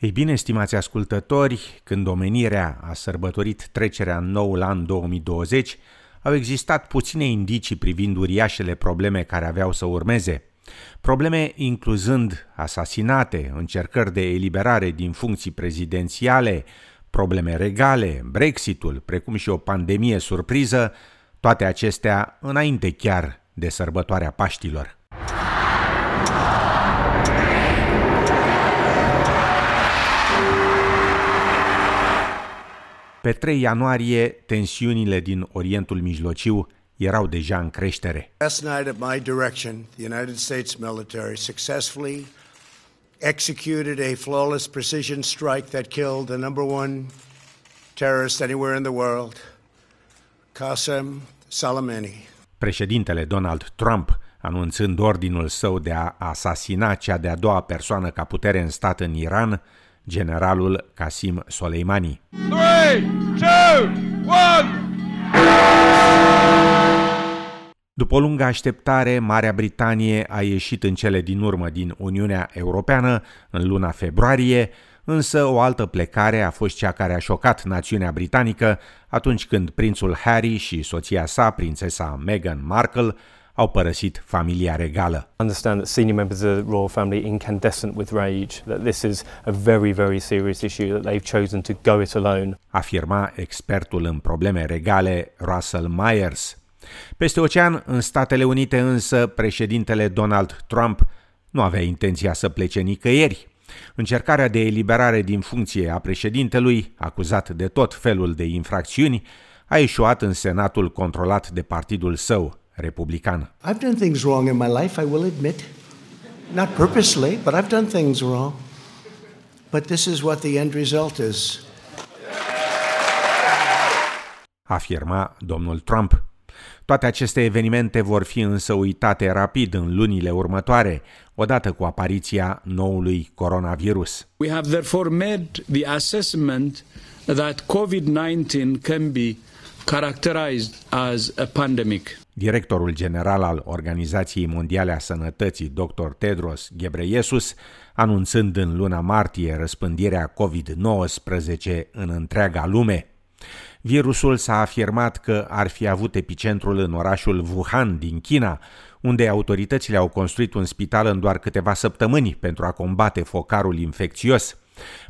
Ei bine, stimați ascultători, când omenirea a sărbătorit trecerea în noul an 2020, au existat puține indicii privind uriașele probleme care aveau să urmeze. Probleme incluzând asasinate, încercări de eliberare din funcții prezidențiale, probleme regale, Brexitul, precum și o pandemie surpriză, toate acestea înainte chiar de sărbătoarea Paștilor. Pe 3 ianuarie, tensiunile din Orientul Mijlociu erau deja în creștere. Last night at my direction, the United States military successfully executed a flawless precision strike that killed the number one terrorist anywhere in the world, Qasem Soleimani. Președintele Donald Trump anunțând ordinul său de a asasina cea de-a doua persoană ca putere în stat în Iran, generalul Qasim Soleimani. 3, 2, 1! După o lungă așteptare, Marea Britanie a ieșit în cele din urmă din Uniunea Europeană în luna februarie, însă o altă plecare a fost cea care a șocat națiunea britanică atunci când prințul Harry și soția sa, prințesa Meghan Markle, au părăsit familia regală. I understand that senior members of the royal family incandescent with rage, that this is a very, very serious issue, that they've chosen to go it alone. Afirma expertul în probleme regale Russell Myers. Peste ocean, în Statele Unite însă, președintele Donald Trump nu avea intenția să plece nicăieri. Încercarea de eliberare din funcție a președintelui, acuzat de tot felul de infracțiuni, a ieșuat în Senatul controlat de partidul său, republican. I've done things wrong in my life, I will admit. Not purposely, but I've done things wrong. But this is what the end result is. Afirma domnul Trump. Toate aceste evenimente vor fi însă uitate rapid în lunile următoare, odată cu apariția noului coronavirus. We have therefore made the assessment that COVID-19 can be characterized as a pandemic. Directorul general al Organizației Mondiale a Sănătății, Dr. Tedros Ghebreyesus, anunțând în luna martie răspândirea COVID-19 în întreaga lume. Virusul s-a afirmat că ar fi avut epicentrul în orașul Wuhan din China, unde autoritățile au construit un spital în doar câteva săptămâni pentru a combate focarul infecțios.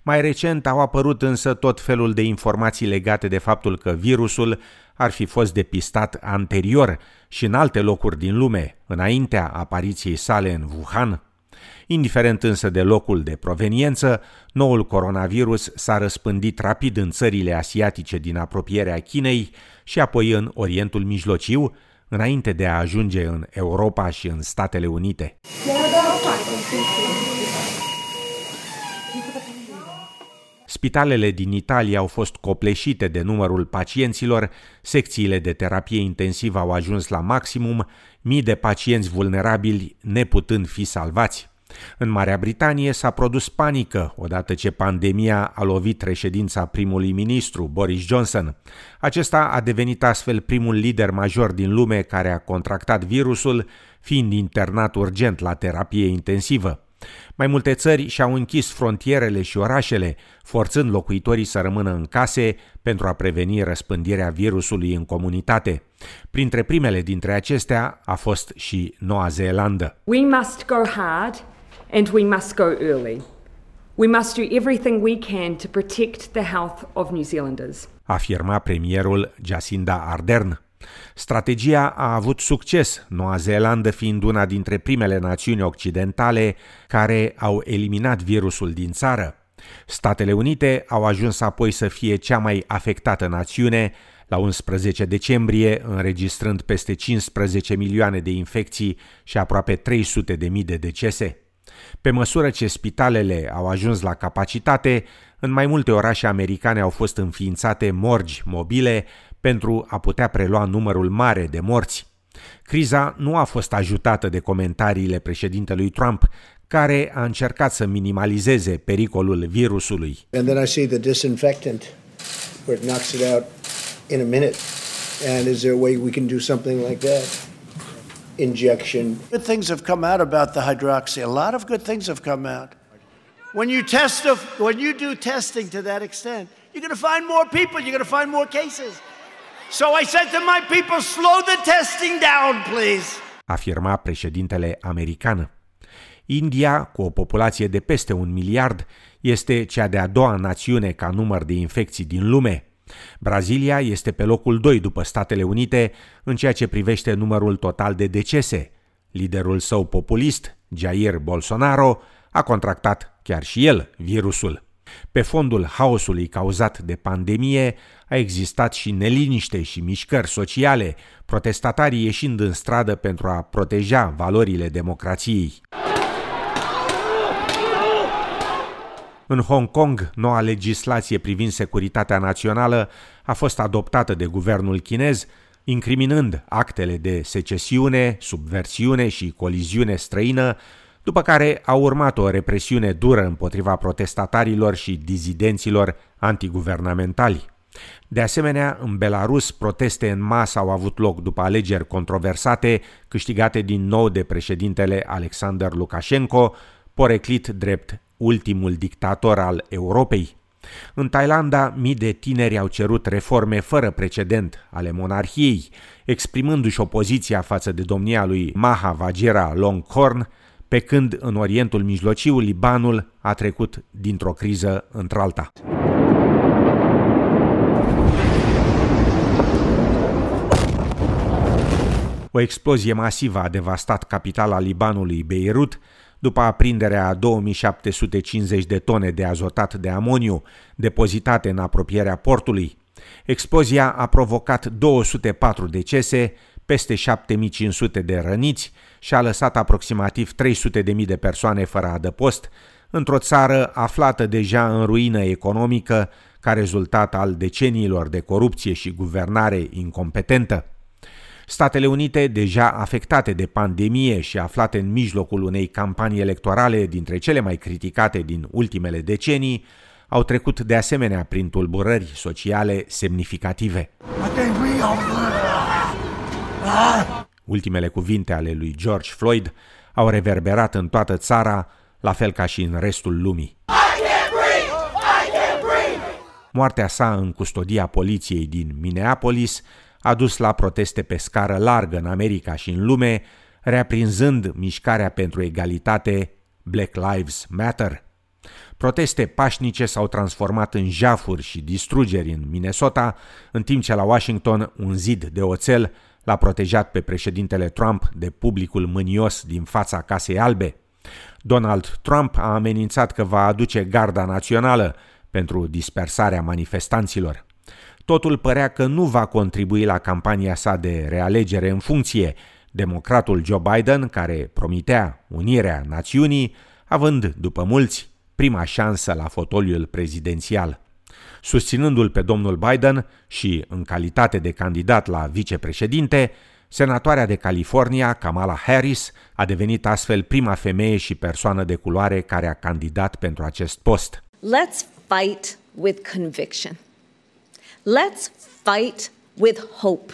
Mai recent au apărut însă tot felul de informații legate de faptul că virusul ar fi fost depistat anterior și în alte locuri din lume, înaintea apariției sale în Wuhan. Indiferent însă de locul de proveniență, noul coronavirus s-a răspândit rapid în țările asiatice din apropierea Chinei și apoi în Orientul Mijlociu, înainte de a ajunge în Europa și în Statele Unite. Spitalele din Italia au fost copleșite de numărul pacienților, secțiile de terapie intensivă au ajuns la maximum, mii de pacienți vulnerabili neputând fi salvați. În Marea Britanie s-a produs panică odată ce pandemia a lovit reședința primului ministru, Boris Johnson. Acesta a devenit astfel primul lider major din lume care a contractat virusul, fiind internat urgent la terapie intensivă. Mai multe țări și-au închis frontierele și orașele, forțând locuitorii să rămână în case pentru a preveni răspândirea virusului în comunitate. Printre primele dintre acestea a fost și Noua Zeelandă. We must go hard and we must go early. We must do everything we can to protect the health of New Zealanders. Afirma premierul Jacinda Ardern. Strategia a avut succes, Noua Zeelandă fiind una dintre primele națiuni occidentale care au eliminat virusul din țară. Statele Unite au ajuns apoi să fie cea mai afectată națiune, la 11 decembrie, înregistrând peste 15 milioane de infecții și aproape 300 de mii de decese. Pe măsură ce spitalele au ajuns la capacitate, în mai multe orașe americane au fost înființate morgi mobile pentru a putea prelua numărul mare de morți. Criza nu a fost ajutată de comentariile președintelui Trump, care a încercat să minimalizeze pericolul virusului. And then I see the disinfectant where it knocks it out in a minute. And is there a way we can do something like that? Injection. Good things have come out about the hydroxy. A lot of good things have come out. When you test, when you do testing to that extent, you're going to find more people, you're going to find more cases. So I said to my people, slow the testing down, please. Afirma președintele american. India, cu o populație de peste un miliard, este cea de-a doua națiune ca număr de infecții din lume. Brazilia este pe locul 2 după Statele Unite în ceea ce privește numărul total de decese. Liderul său populist, Jair Bolsonaro, a contractat chiar și el virusul. Pe fondul haosului cauzat de pandemie a existat și neliniște și mișcări sociale, protestatarii ieșind în stradă pentru a proteja valorile democrației. În Hong Kong, noua legislație privind securitatea națională a fost adoptată de guvernul chinez, incriminând actele de secesiune, subversiune și coliziune străină, după care a urmat o represiune dură împotriva protestatarilor și dizidenților antiguvernamentali. De asemenea, în Belarus, proteste în masă au avut loc după alegeri controversate, câștigate din nou de președintele Alexander Lukashenko, poreclit drept ultimul dictator al Europei. În Thailanda, mii de tineri au cerut reforme fără precedent ale monarhiei, exprimându-și opoziția față de domnia lui Maha Vajira Longkorn, pe când în Orientul Mijlociu Libanul a trecut dintr-o criză într-alta. O explozie masivă a devastat capitala Libanului, Beirut, după aprinderea a 2750 de tone de azotat de amoniu depozitate în apropierea portului. Explozia a provocat 204 decese, peste 7500 de răniți și a lăsat aproximativ 300.000 de persoane fără adăpost, într-o țară aflată deja în ruină economică ca rezultat al deceniilor de corupție și guvernare incompetentă. Statele Unite, deja afectate de pandemie și aflate în mijlocul unei campanii electorale dintre cele mai criticate din ultimele decenii, au trecut de asemenea prin tulburări sociale semnificative. Ultimele cuvinte ale lui George Floyd au reverberat în toată țara, la fel ca și în restul lumii. Moartea sa în custodia poliției din Minneapolis a dus la proteste pe scară largă în America și în lume, reaprinzând mișcarea pentru egalitate Black Lives Matter. Proteste pașnice s-au transformat în jafuri și distrugeri în Minnesota, în timp ce la Washington un zid de oțel l-a protejat pe președintele Trump de publicul mânios din fața Casei Albe. Donald Trump a amenințat că va aduce garda națională pentru dispersarea manifestanților. Totul părea că nu va contribui la campania sa de realegere în funcție, democratul Joe Biden, care promitea unirea națiunii, având, după mulți, prima șansă la fotoliul prezidențial. Susținându-l pe domnul Biden și în calitate de candidat la vicepreședinte, senatoarea de California, Kamala Harris, a devenit astfel prima femeie și persoană de culoare care a candidat pentru acest post. Let's fight with conviction. Let's fight with hope.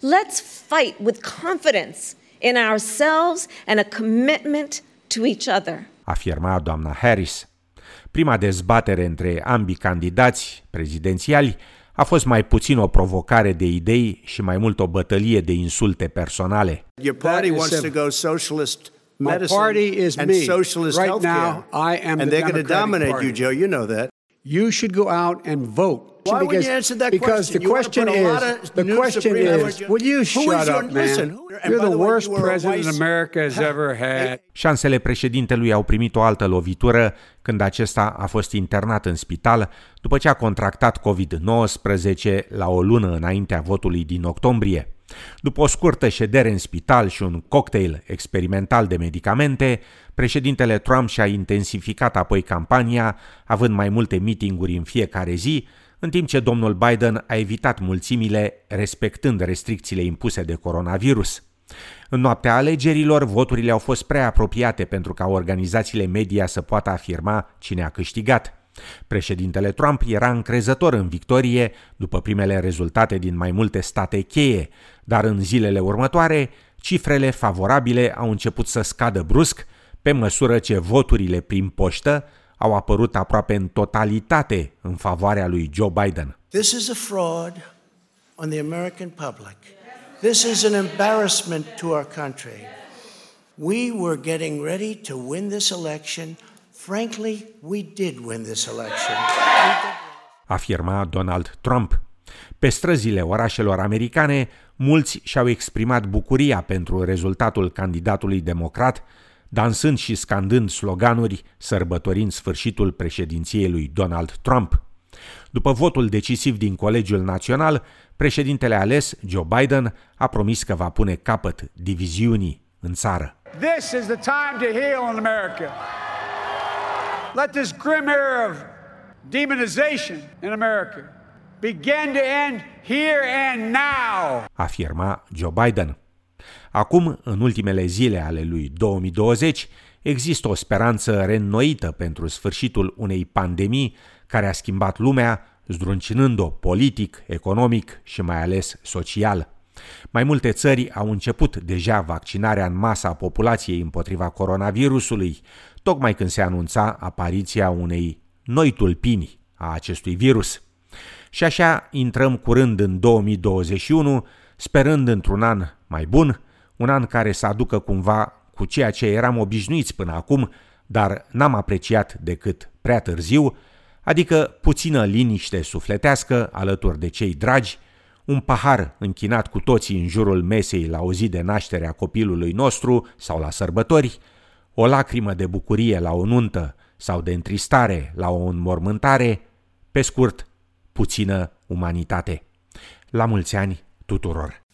Let's fight with confidence in ourselves and a commitment to each other. Afirma doamna Harris. Prima dezbatere între ambii candidați prezidențiali a fost mai puțin o provocare de idei și mai mult o bătălie de insulte personale. Your party wants to go socialist My party is and me. socialist right healthcare. now, I am and the they're going to Democratic dominate Party. you, Joe. You know that. You should go out and vote. Why would because, you answer that because question? the You wanna question put a lot is, of the new question Supreme is, Court- will you Who shut is your- up, man? listen, who- and You're by the the way, worst you were a president vice- America has ever had. Șansele președintelui au primit o altă lovitură când acesta a fost internat în spital după ce a contractat COVID-19 la o lună înaintea votului din octombrie. După o scurtă ședere în spital și un cocktail experimental de medicamente, președintele Trump și-a intensificat apoi campania, având mai multe mitinguri în fiecare zi, în timp ce domnul Biden a evitat mulțimile respectând restricțiile impuse de coronavirus. În noaptea alegerilor, voturile au fost prea apropiate pentru ca organizațiile media să poată afirma cine a câștigat. Președintele Trump era încrezător în victorie după primele rezultate din mai multe state cheie, dar în zilele următoare, cifrele favorabile au început să scadă brusc pe măsură ce voturile prin poștă au apărut aproape în totalitate în favoarea lui Joe Biden. This is a fraud on the American public. This is an embarrassment to our country. We were getting ready to win this election. Frankly, we did win this election. Afirma Donald Trump. Pe străzile orașelor americane, mulți și-au exprimat bucuria pentru rezultatul candidatului democrat, dansând și scandând sloganuri, sărbătorind sfârșitul președinției lui Donald Trump. După votul decisiv din Colegiul Național, președintele ales, Joe Biden, a promis că va pune capăt diviziunii în țară. This is the time to heal in America. Let this grim era of demonization in America begin to end here and now. Afirma Joe Biden. Acum, în ultimele zile ale lui 2020, există o speranță reînnoită pentru sfârșitul unei pandemii care a schimbat lumea, zdruncinând-o politic, economic și mai ales social. Mai multe țări au început deja vaccinarea în masă a populației împotriva coronavirusului, tocmai când se anunța apariția unei noi tulpini a acestui virus. Și așa intrăm curând în 2021, sperând într-un an mai bun, un an care să aducă cumva cu ceea ce eram obișnuiți până acum, dar n-am apreciat decât prea târziu, adică puțină liniște sufletească alături de cei dragi, un pahar închinat cu toții în jurul mesei la o zi de naștere a copilului nostru sau la sărbători, o lacrimă de bucurie la o nuntă sau de întristare la o înmormântare, pe scurt, puțină umanitate. La mulți ani tuturor!